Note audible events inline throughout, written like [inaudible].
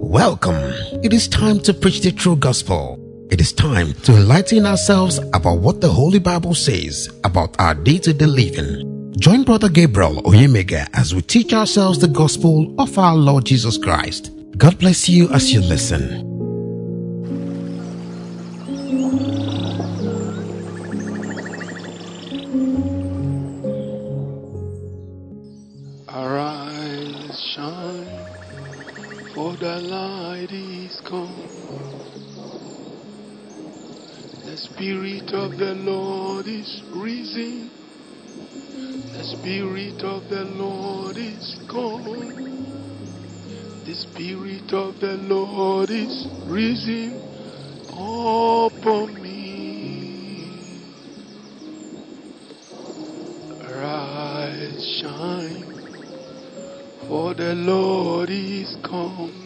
Welcome. It is time to preach the true gospel. It is time to enlighten ourselves about what the Holy Bible says about our day to day living. Join Brother Gabriel Oyemega as we teach ourselves the gospel of our Lord Jesus Christ. God bless you as you listen. The spirit of the Lord is risen. The Spirit of the Lord is come. The Spirit of the Lord is risen upon me. Rise, shine, for the Lord is come.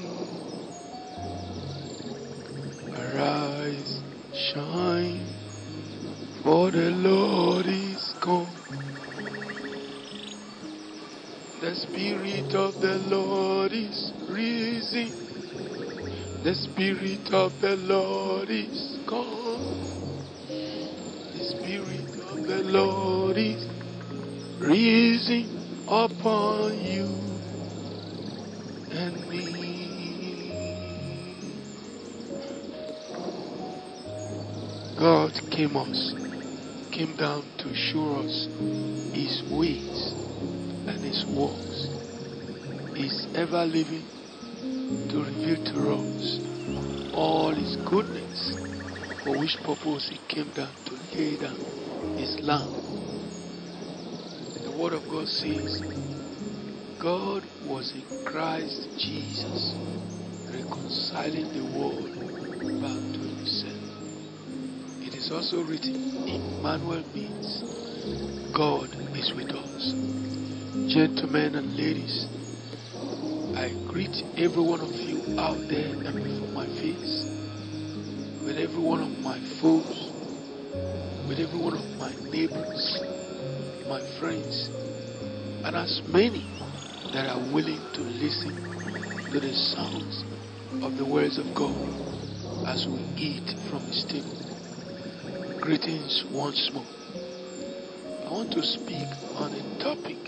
The spirit of the Lord is risen. The Spirit of the Lord is come. The Spirit of the Lord is risen upon you and me. God came us, came down to show us His ways His works. He's ever living to reveal to us all His goodness, for which purpose He came down to lay down His lamb. The Word of God says, God was in Christ Jesus, reconciling the world back to Himself. It is also written, Emmanuel means God is with us. Gentlemen and ladies, I greet every one of you out there and before my face, with every one of my foes, with every one of my neighbors, my friends, and as many that are willing to listen to the sounds of the words of God as we eat from His table. Greetings once more. I want to speak on a topic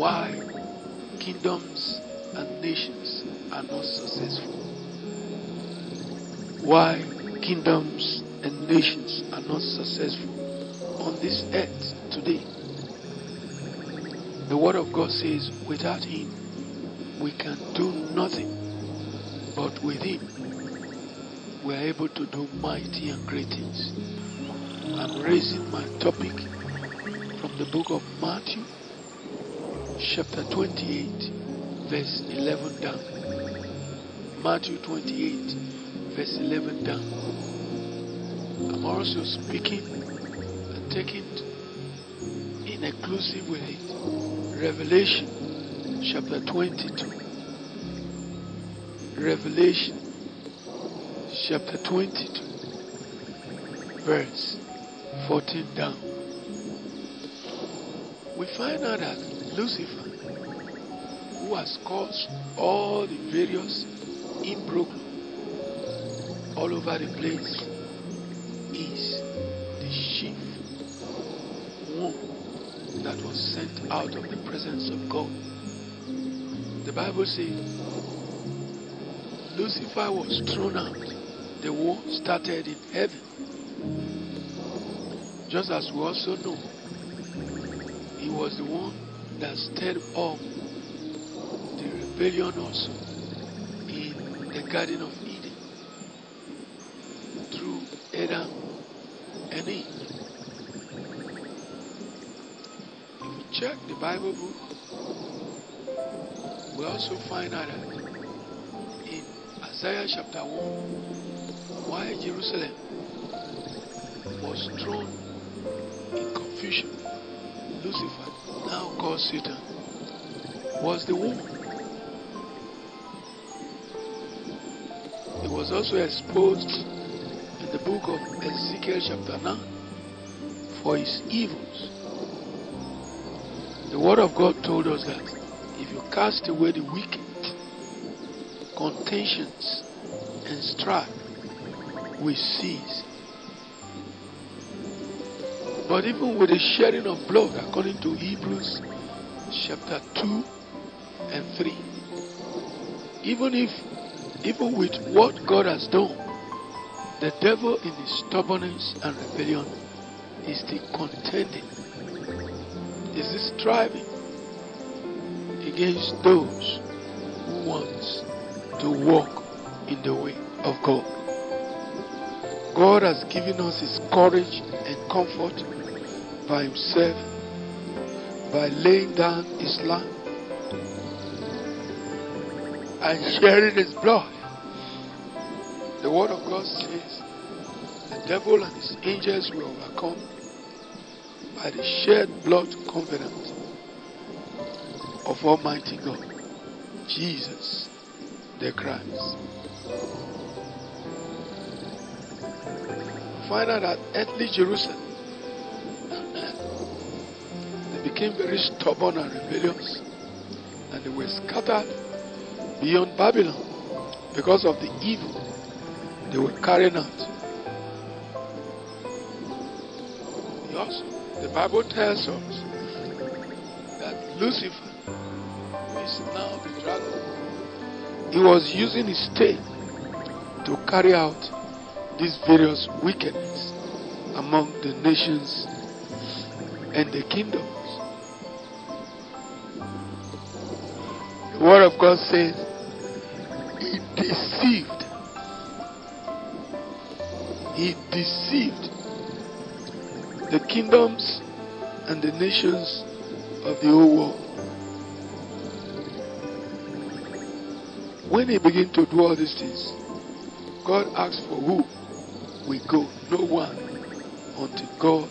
why kingdoms and nations are not successful. Why kingdoms and nations are not successful on this earth today. The Word of God says, without Him, we can do nothing, but with Him, we are able to do mighty and great things. I'm raising my topic from the book of Matthew, chapter 28, verse 11 down. Matthew 28, verse 11 down. I'm also speaking and taking in inclusive with it Revelation chapter 22. Revelation chapter 22, verse 14 down. We find out that Lucifer, who has caused all the various imbroglio all over the place, is the chief one that was sent out of the presence of God. The Bible says Lucifer was thrown out. The war started in heaven. Just as we also know, he was the one that stirred up the rebellion also in the Garden of Eden through Adam and Eve. If you check the Bible book, we also find out that in Isaiah chapter 1, why Jerusalem was thrown in confusion, Lucifer, now called Satan, was the one. It was also exposed in the book of Ezekiel chapter 9 for his evils The Word of God told us that if you cast away the wicked, contentions and strife will cease. But even with the shedding of blood, according to Hebrews chapter 2 and 3, even if, even with what God has done, the devil in his stubbornness and rebellion is still contending, is he striving against those who wants to walk in the way of God. God has given us His courage and comfort by Himself by laying down His life and sharing His blood. The Word of God says the devil and his angels will overcome by the shed blood covenant of Almighty God, Jesus the Christ. Find out that earthly Jerusalem became very stubborn and rebellious, and they were scattered beyond Babylon because of the evil they were carrying out. Yes, the Bible tells us that Lucifer is now the dragon. He was using his tail to carry out these various wickedness among the nations and the kingdoms. The Word of God says he deceived. He deceived the kingdoms and the nations of the whole world. When he began to do all these things, God asked for who we go. No one until God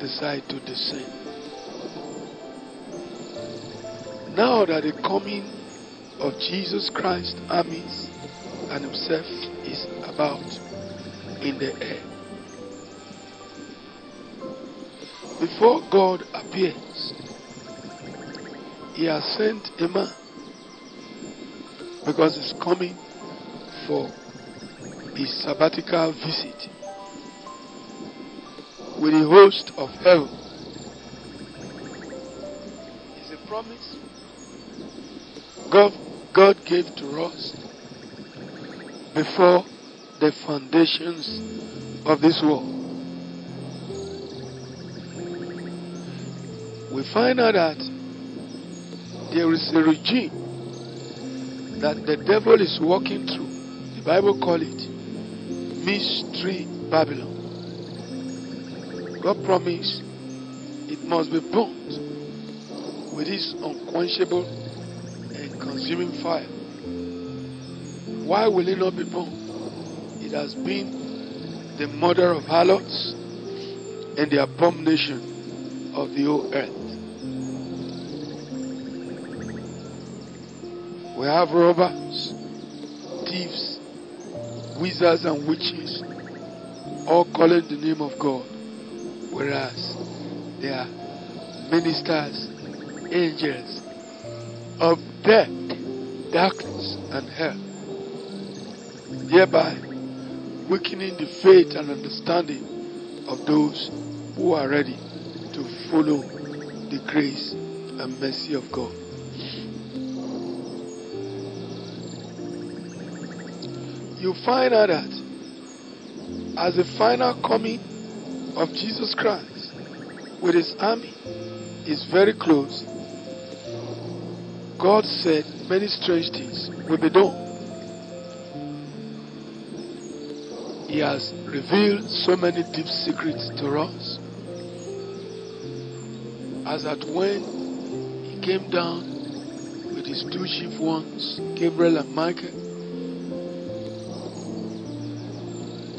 decide to descend. Now that the coming of Jesus Christ armies and himself is about in the air. Before God appears, he has sent a man because he's coming for his sabbatical visit with the host of heaven. It's a promise God, God gave to us before the foundations of this world. We find out that there is a regime that the devil is walking through. The Bible call it mystery Babylon. God promised it must be burnt with his unquenchable consuming fire. Why will it not be burnt? It has been the mother of harlots and the abomination of the whole earth. We have robbers, thieves, wizards, and witches all calling the name of God, whereas they are ministers, angels of death, darkness, and hell, thereby weakening the faith and understanding of those who are ready to follow the grace and mercy of God. You find out that as the final coming of Jesus Christ with his army is very close, God said many strange things will be done. He has revealed so many deep secrets to us. As at when he came down with his two chief ones, Gabriel and Michael,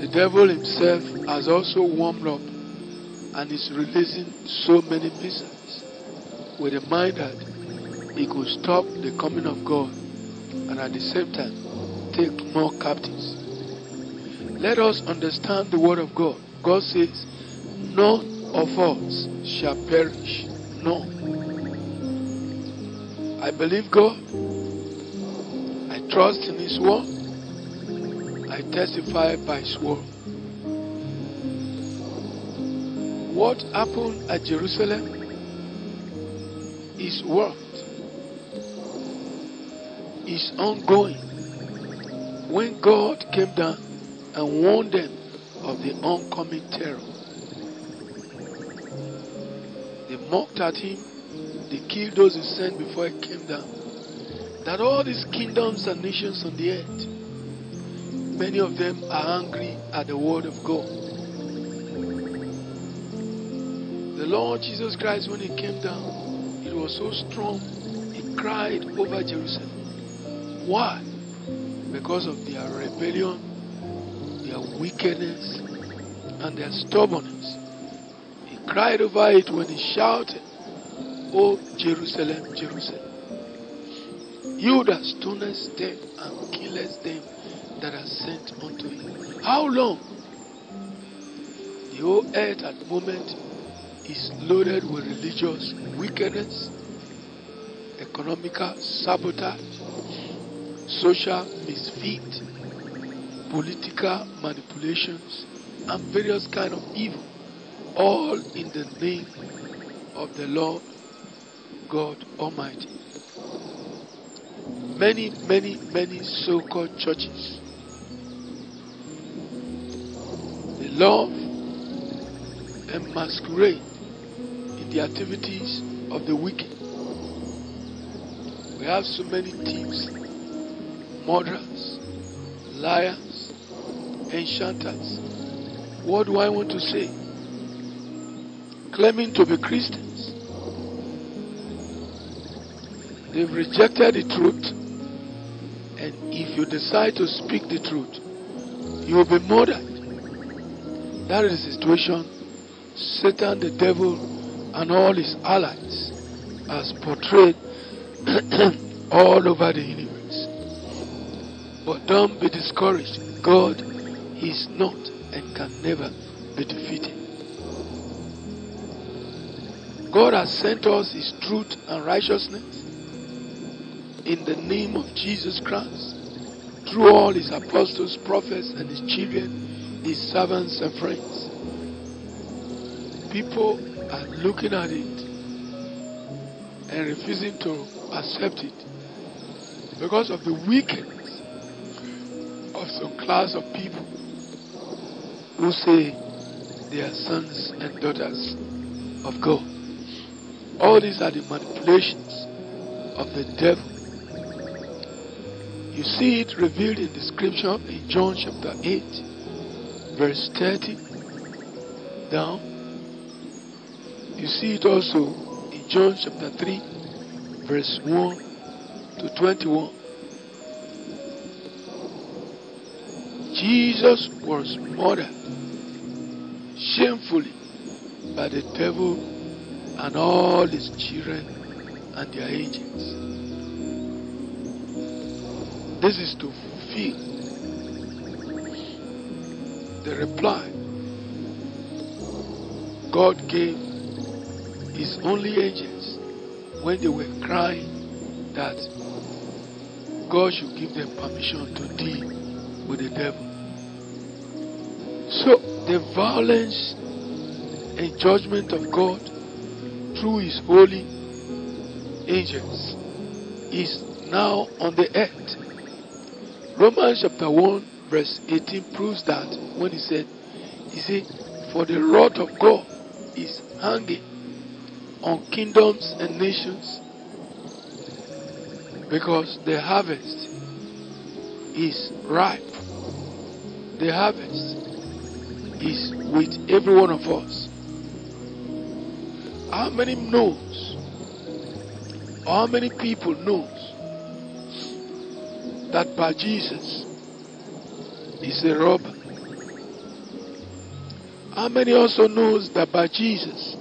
the devil himself has also warmed up and is releasing so many missiles with a mind that he could stop the coming of God and at the same time take more captives. Let us understand the word of God. God says, None of us shall perish. None. I believe God. I trust in His word. I testify by His word. What happened at Jerusalem is worked, is ongoing. When God came down and warned them of the oncoming terror, they mocked at him, they killed those he sent before he came down. That all these kingdoms and nations on the earth, many of them are angry at the word of God. The Lord Jesus Christ, when he came down, it was so strong, he cried over Jerusalem. Why? Because of their rebellion, their wickedness, and their stubbornness. He cried over it when he shouted, O Jerusalem, Jerusalem, you that stonest them and killest them that are sent unto you. How long? The whole earth at the moment is loaded with religious wickedness, economical sabotage, social misfit, political manipulations, and various kind of evil, all in the name of the Lord God Almighty. Many, many, many so-called churches, they love and masquerade in the activities of the wicked. We have so many thieves, murderers, liars, enchanters. What do I want to say? Claiming to be Christians. They've rejected the truth, and if you decide to speak the truth, you will be murdered. That is the situation Satan, the devil, and all his allies as portrayed [clears throat] all over the universe. But don't be discouraged. God is not and can never be defeated. God has sent us His truth and righteousness in the name of Jesus Christ through all His apostles, prophets, and His children, His servants, and friends. People are looking at it and refusing to accept it because of the some class of people who say they are sons and daughters of God. All these are the manipulations of the devil. You see it revealed in the scripture in John chapter 8, verse 30 down. You see it also in John chapter 3, verse 1 to 21. Jesus was murdered shamefully by the devil and all his children and their agents. This is to fulfill the reply God gave his only agents when they were crying that God should give them permission to deal with the devil. So the violence and judgment of God through his holy angels is now on the earth. Romans chapter 1 verse 18 proves that when he said, he said, for the wrath of God is hanging on kingdoms and nations because the harvest is ripe. The harvest is with every one of us. How many knows? How many people knows that by Jesus is a robber? How many also knows that by Jesus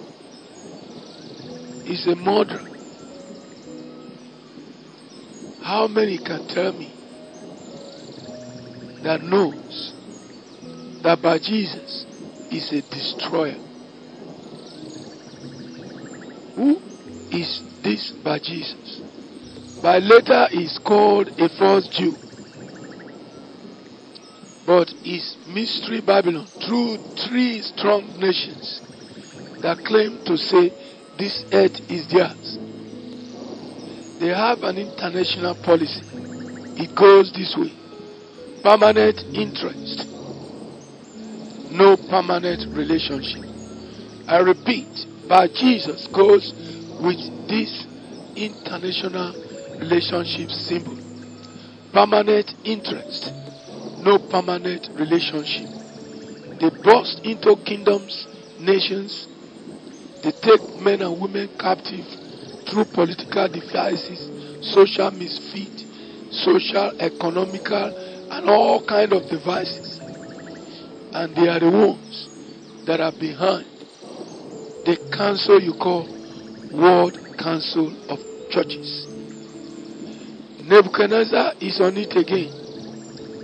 is a murderer? How many can tell me that knows that by Jesus is a destroyer? Who is this by Jesus? By later is called a false Jew. But is mystery Babylon through three strong nations that claim to say this earth is theirs. They have an international policy. It goes this way. Permanent interest. No permanent relationship. I repeat, by Jesus goes with this international relationship symbol. Permanent interest, no permanent relationship. They burst into kingdoms, nations. They take men and women captive through political devices, social misfit, social, economical, and all kind of devices. And they are the ones that are behind the council you call World Council of Churches. Nebuchadnezzar is on it again.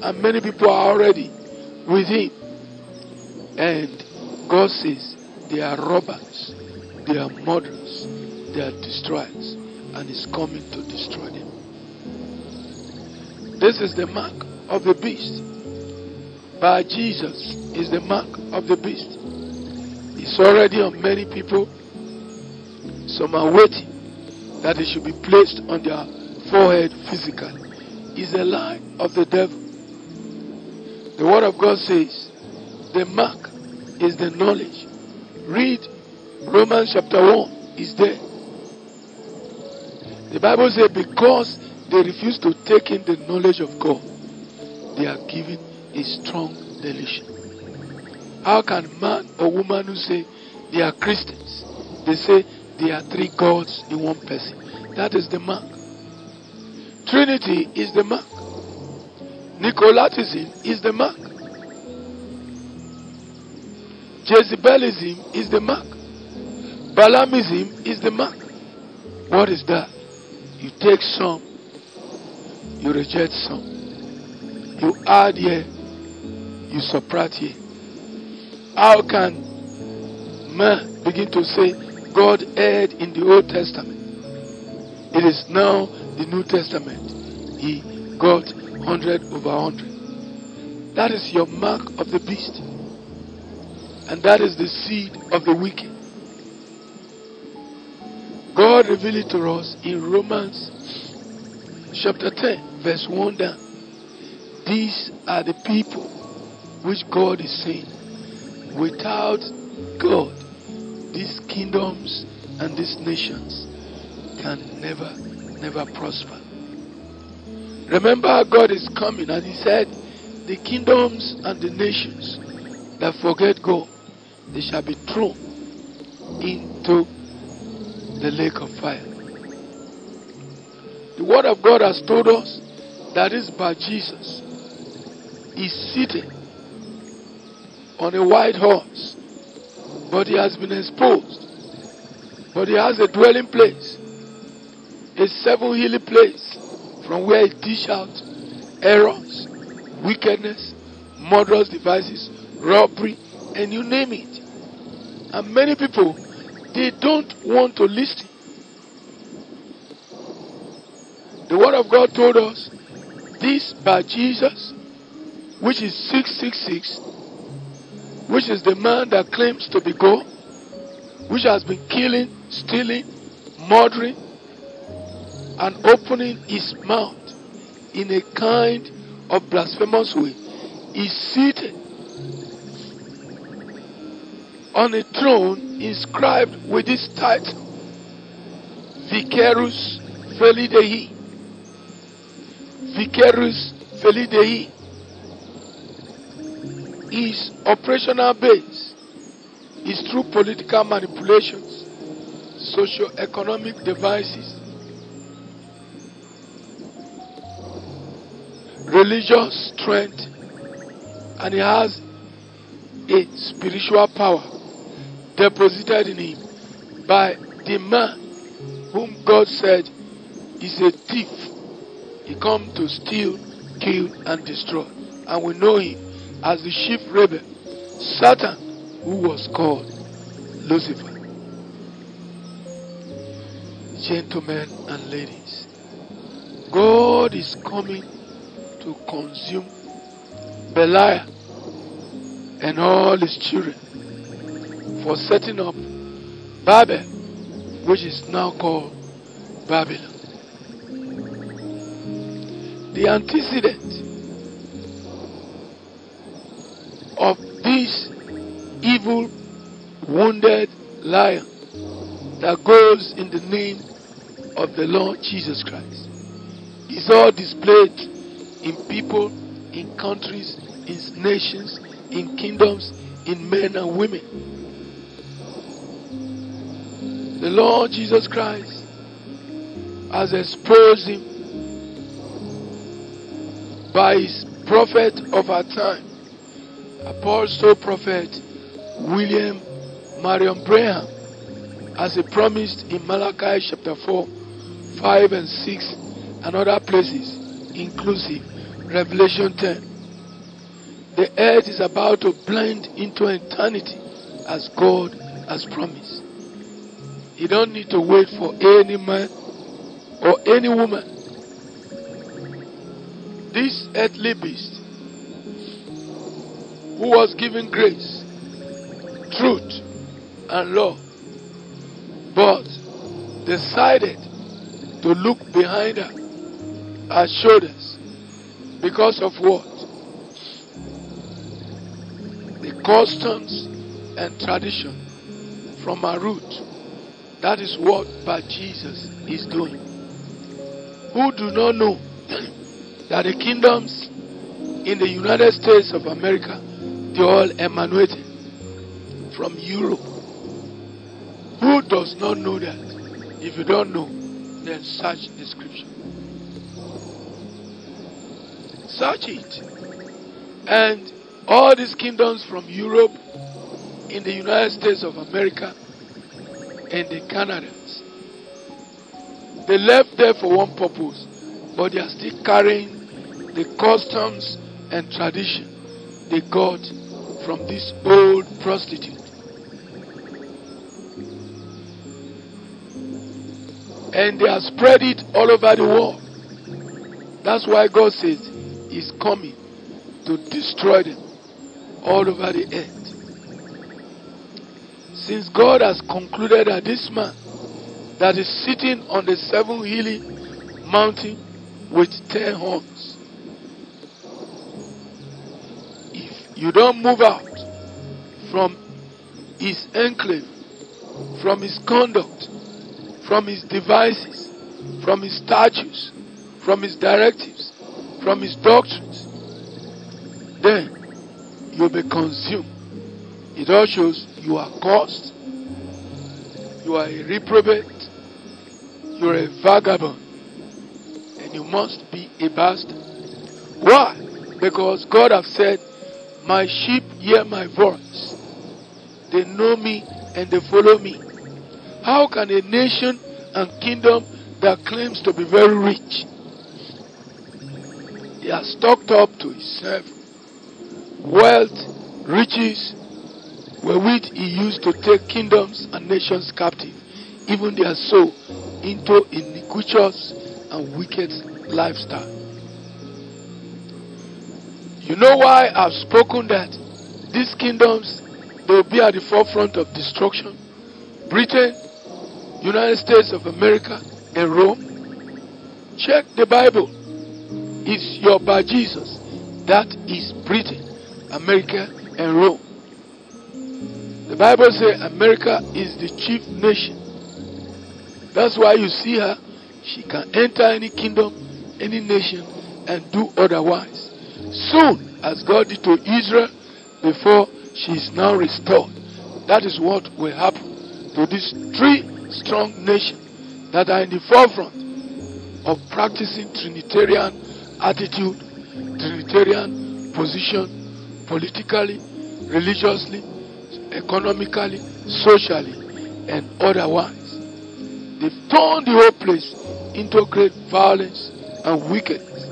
And many people are already with him. And God says they are robbers, they are murderers, they are destroyers, and is coming to destroy them. This is the mark of the beast. By Jesus is the mark of the beast. It's already on many people. Some are waiting that it should be placed on their forehead physically. Is a lie of the devil. The word of God says the mark is the knowledge. Read Romans chapter 1 is there. The Bible says because they refuse to take in the knowledge of God, they are given a strong delusion. How can man or woman who say they are Christians, they say they are three gods in one person? That is the mark. Trinity is the mark. Nicolaitanism is the mark. Jezebelism is the mark. Balaamism is the mark. What is that? You take some, you reject some. You add here, you subtract here. How can man begin to say God erred in the Old Testament? It is now the New Testament. He got 100 over 100. That is your mark of the beast. And that is the seed of the wicked. God revealed it to us in Romans chapter 10, verse 1 down. These are the people which God is saying, without God, these kingdoms and these nations can never, never prosper. Remember, God is coming, and He said, The kingdoms and the nations that forget God, they shall be thrown into the lake of fire. The word of God has told us that is by Jesus is seated on a white horse, but he has been exposed. But he has a dwelling place, a seven hilly place from where he dish out errors, wickedness, murderous devices, robbery, and you name it. And many people, they don't want to listen. The Word of God told us this by Jesus, which is 666, which is the man that claims to be God, which has been killing, stealing, murdering, and opening his mouth in a kind of blasphemous way, is seated on a throne inscribed with this title Vicarius Filii Dei. Vicarius Filii Dei. His operational base is through political manipulations, socio-economic devices, religious strength, and he has a spiritual power deposited in him by the man whom God said is a thief. He come to steal, kill, and destroy. And we know him as the chief rebel, Satan, who was called Lucifer. Gentlemen and ladies, God is coming to consume Belial and all his children for setting up Babel, which is now called Babylon. The antecedent this evil, wounded lion that goes in the name of the Lord Jesus Christ is all displayed in people, in countries, in nations, in kingdoms, in men and women. The Lord Jesus Christ has exposed him by his prophet of our time, apostle prophet William Marion Branham, as he promised in Malachi chapter 4, 5 and 6, and other places, inclusive Revelation 10. The earth is about to blend into eternity as God has promised. You don't need to wait for any man or any woman. This earthly beast who was given grace, truth, and love, but decided to look behind her, her shoulders, because of what? The customs and tradition from her root. That is what but Jesus is doing. Who do not know [clears throat] that the kingdoms in the United States of America all emanated from Europe. Who does not know that? If you don't know, then search the scripture. Search it. And all these kingdoms from Europe in the United States of America and the Canadas. They left there for one purpose, but they are still carrying the customs and tradition they got from this old prostitute. And they have spread it all over the world. That's why God says He's coming to destroy them all over the earth. Since God has concluded that this man that is sitting on the seven hilly mountain with ten horns, you don't move out from his enclave, from his conduct, from his devices, from his statutes, from his directives, from his doctrines, then you'll be consumed. It all shows you are cursed, you are a reprobate, you're a vagabond, and you must be a bastard. Why? Because God have said, My sheep hear my voice. They know me and they follow me. How can a nation and kingdom that claims to be very rich, he has stocked up to himself wealth, riches, wherewith he used to take kingdoms and nations captive, even their soul, into iniquitous and wicked lifestyle. You know why I've spoken that these kingdoms they will be at the forefront of destruction? Britain, United States of America, and Rome. Check the Bible. It's your by Jesus. That is Britain, America, and Rome. The Bible says America is the chief nation. That's why you see her. She can enter any kingdom, any nation, and do otherwise. Soon, as God did to Israel before she is now restored, that is what will happen to these three strong nations that are in the forefront of practicing Trinitarian attitude, Trinitarian position, politically, religiously, economically, socially, and otherwise. They've turned the whole place into great violence and wickedness.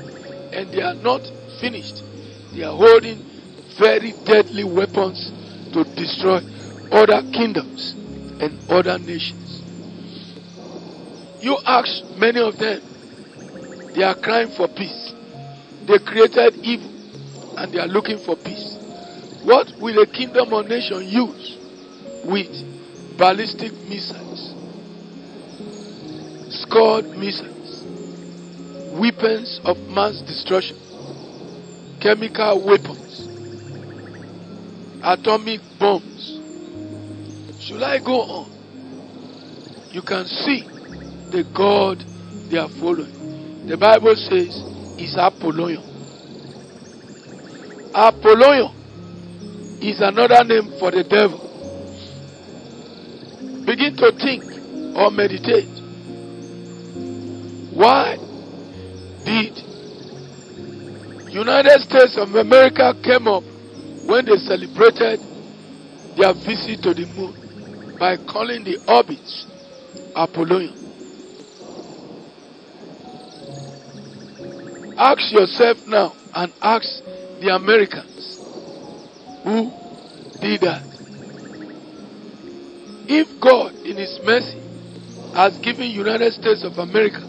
And they are not finished. They are holding very deadly weapons to destroy other kingdoms and other nations. You ask many of them, They are crying for peace. They created evil and they are looking for peace. What will a kingdom or nation use with ballistic missiles, scored missiles, weapons of mass destruction, chemical weapons, atomic bombs? Should I go on? You can see the God they are following. The Bible says is Apollyon. Apollyon is another name for the devil. Begin to think or meditate. Why did United States of America came up when they celebrated their visit to the moon by calling the orbits Apollyon? Ask yourself now and ask the Americans who did that. If God, in His mercy, has given United States of America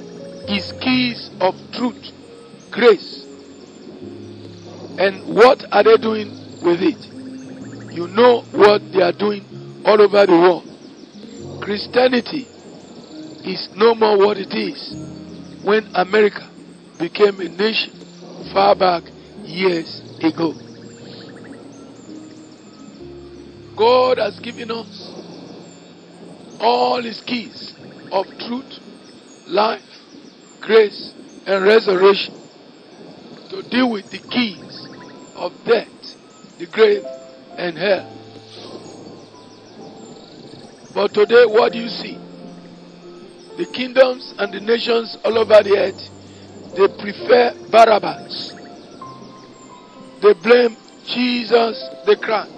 His keys of truth, grace, and what are they doing with it? You know what they are doing all over the world. Christianity is no more what it is when America became a nation far back years ago. God has given us all his keys of truth, life, grace, and resurrection to deal with the keys of death, the grave, and hell. But today, what do you see? The kingdoms and the nations all over the earth they prefer Barabbas. They blame Jesus the Christ.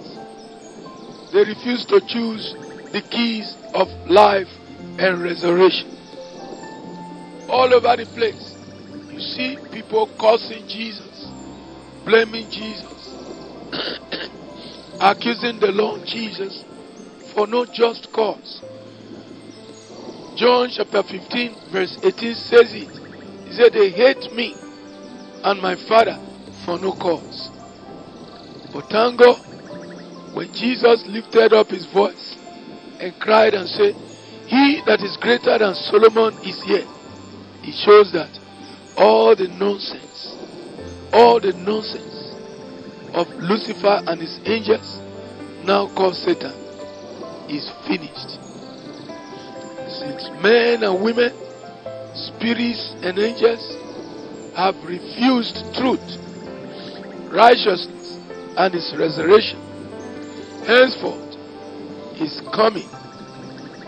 They refuse to choose the keys of life and resurrection. All over the place, you see people cursing Jesus, blaming Jesus, accusing the Lord Jesus for no just cause. John chapter 15, verse 18 says it. He said, They hate me and my Father for no cause. But thank God, when Jesus lifted up his voice and cried and said, He that is greater than Solomon is here, it shows that all the nonsense, all the nonsense of Lucifer and his angels, now called Satan, is finished. Since men and women spirits and angels have refused truth, righteousness, and his resurrection. Henceforth, is coming.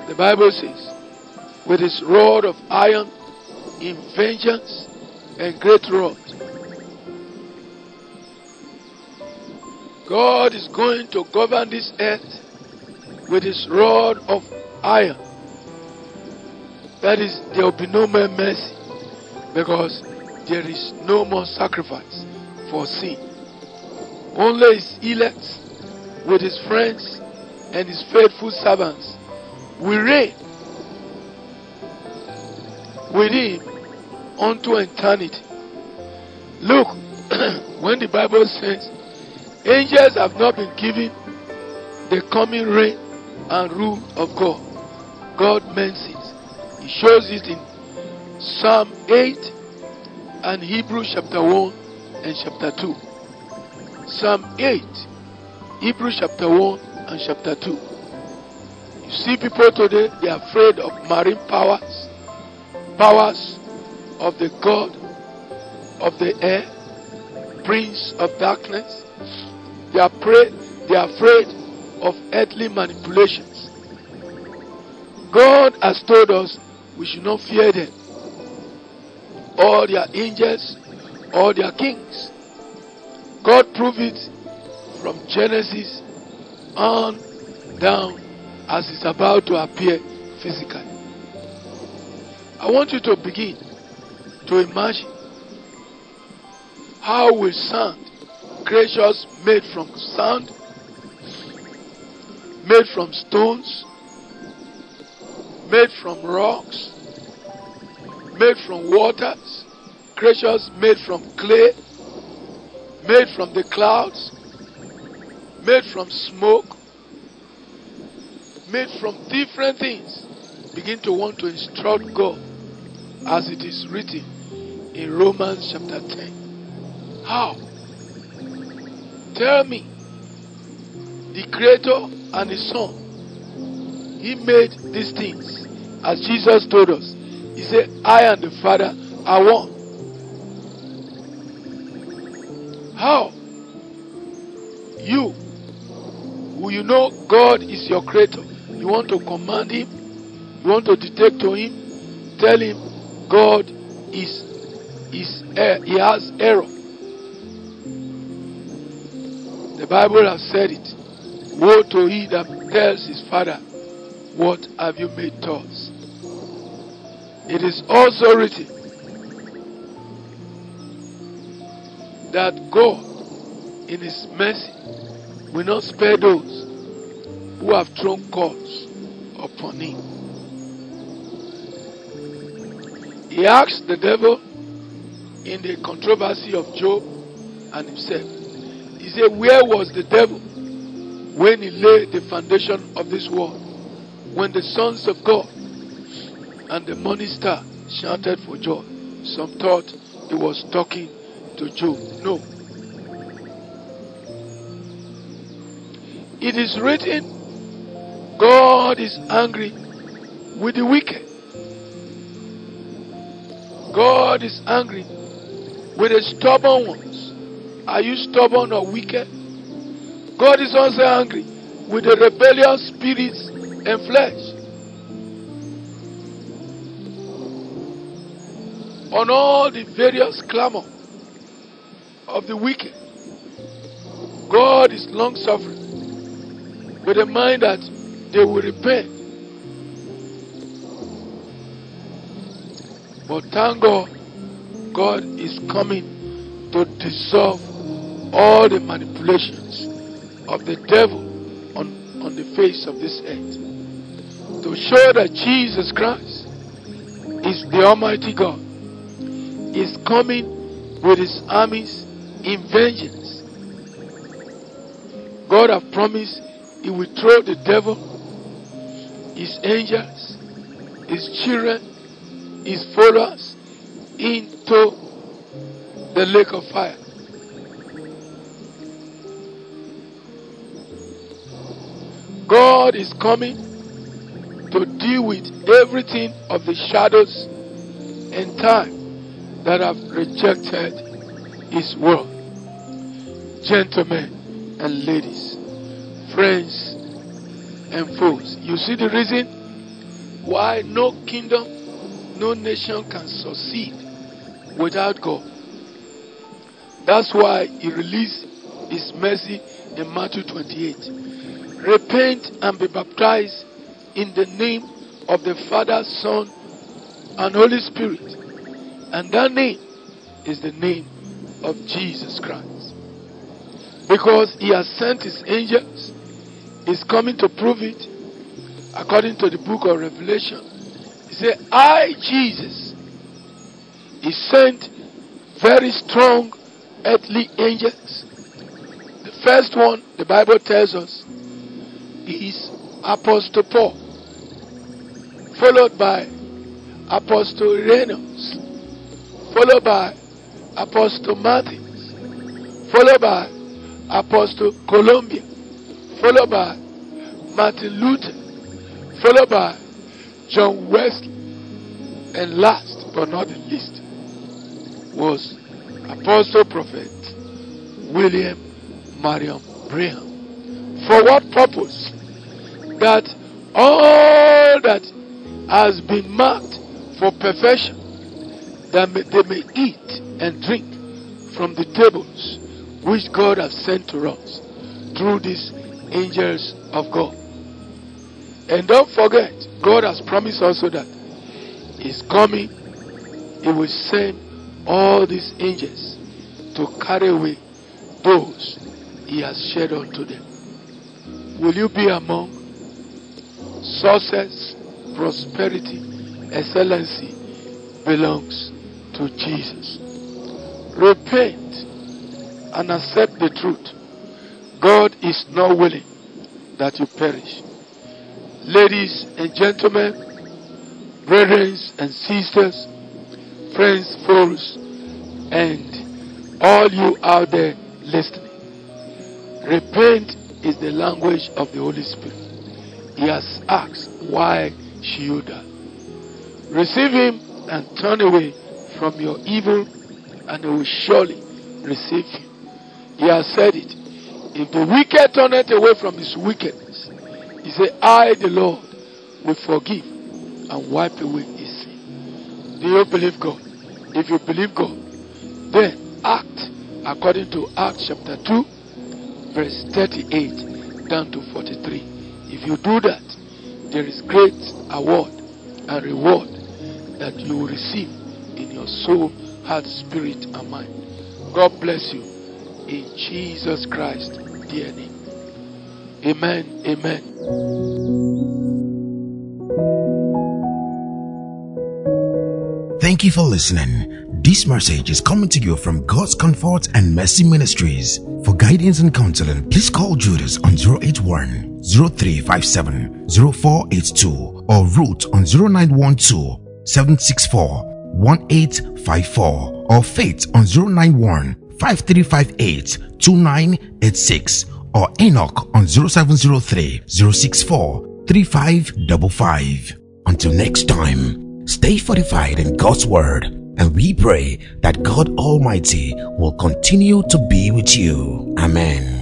The Bible says, with his rod of iron in vengeance and great wrath. God is going to govern this earth with his rod of iron that is, there will be no more mercy because there is no more sacrifice for sin. Only his elect with his friends and his faithful servants will reign with him unto eternity. Look, [clears throat] when the Bible says angels have not been given the coming reign and rule of God, God means it. He shows it in Psalm 8 and Hebrews chapter 1 and chapter 2. Psalm 8, Hebrews chapter 1 and chapter 2. You see people today, they are afraid of marine powers, powers of the God of the air, prince of darkness. They are, afraid, they are afraid of earthly manipulations. God has told us we should not fear them. All their angels, all their kings. God proved it from Genesis on down as it's about to appear physically. I want you to begin to imagine how will sand, creatures made from sand, made from stones, made from rocks, made from waters, creatures made from clay, made from the clouds, made from smoke, made from different things, begin to want to instruct God as it is written in Romans chapter 10. How? Tell me, the Creator and the Son, He made these things as Jesus told us. He said, I and the Father are one. How? You, who you know God is your creator, you want to command Him, you want to dictate to Him, tell Him God is, is er, He has error. The Bible has said it. Woe to he that tells his father, What have you made us? It is also written that God, in His mercy, will not spare those who have thrown cords upon Him. He asked the devil in the controversy of Job and himself. He said, Where was the devil when he laid the foundation of this world? When the sons of God and the morning star shouted for joy. Some thought he was talking to Job. No. It is written, God is angry with the wicked. God is angry with the stubborn ones. Are you stubborn or wicked? God is also angry with the rebellious spirits and flesh. On all the various clamor of the wicked, God is long suffering with a mind that they will repent. But thank God, God is coming to dissolve all the manipulations of the devil on, on the face of this earth. To show that Jesus Christ is the Almighty God, is coming with his armies in vengeance. God have promised he will throw the devil, his angels, his children, his followers into the lake of fire. God is coming to deal with everything of the shadows and time that have rejected his word. Gentlemen and ladies, friends and foes. You see the reason why no kingdom, no nation can succeed without God. That's why he released his mercy in Matthew 28. Repent and be baptized in the name of the Father, Son, and Holy Spirit. And that name is the name of Jesus Christ. Because he has sent his angels, he's coming to prove it according to the book of Revelation. He said, I, Jesus, he sent very strong earthly angels. The first one, the Bible tells us, is Apostle Paul, followed by Apostle Reynolds, followed by Apostle Martins, followed by Apostle Columba, followed by Martin Luther, followed by John Wesley, and last but not the least was Apostle Prophet William Marion Branham. For what purpose? That all that has been marked for perfection, that may, they may eat and drink from the tables which God has sent to us through these angels of God. And don't forget, God has promised also that He's coming, He will send all these angels to carry away those He has shed unto them. Will you be among success, prosperity, excellency belongs to Jesus. repent and accept the truth. God is not willing that you perish. Ladies and gentlemen, brethren and sisters, friends, foes, and all you out there listening. Repent is the language of the Holy Spirit. He has asked, Why die? Receive Him and turn away from your evil, and He will surely receive you. He has said it. If the wicked turn it away from his wickedness, He said, I, the Lord, will forgive and wipe away his sin. Do you believe God? If you believe God, then act according to Acts chapter 2, verse 38 down to 43. If you do that, there is great award and reward that you will receive in your soul, heart, spirit, and mind. God bless you in Jesus Christ, dear name. Amen. Amen. Thank you for listening. This message is coming to you from God's Comfort and Mercy Ministries. For guidance and counseling, please call Judas on 081 0357 0482 or Ruth on 0912 764 1854 or Faith on 091 5358 2986 or Enoch on 0703 064 3555. Until next time, stay fortified in God's Word and we pray that God Almighty will continue to be with you. Amen.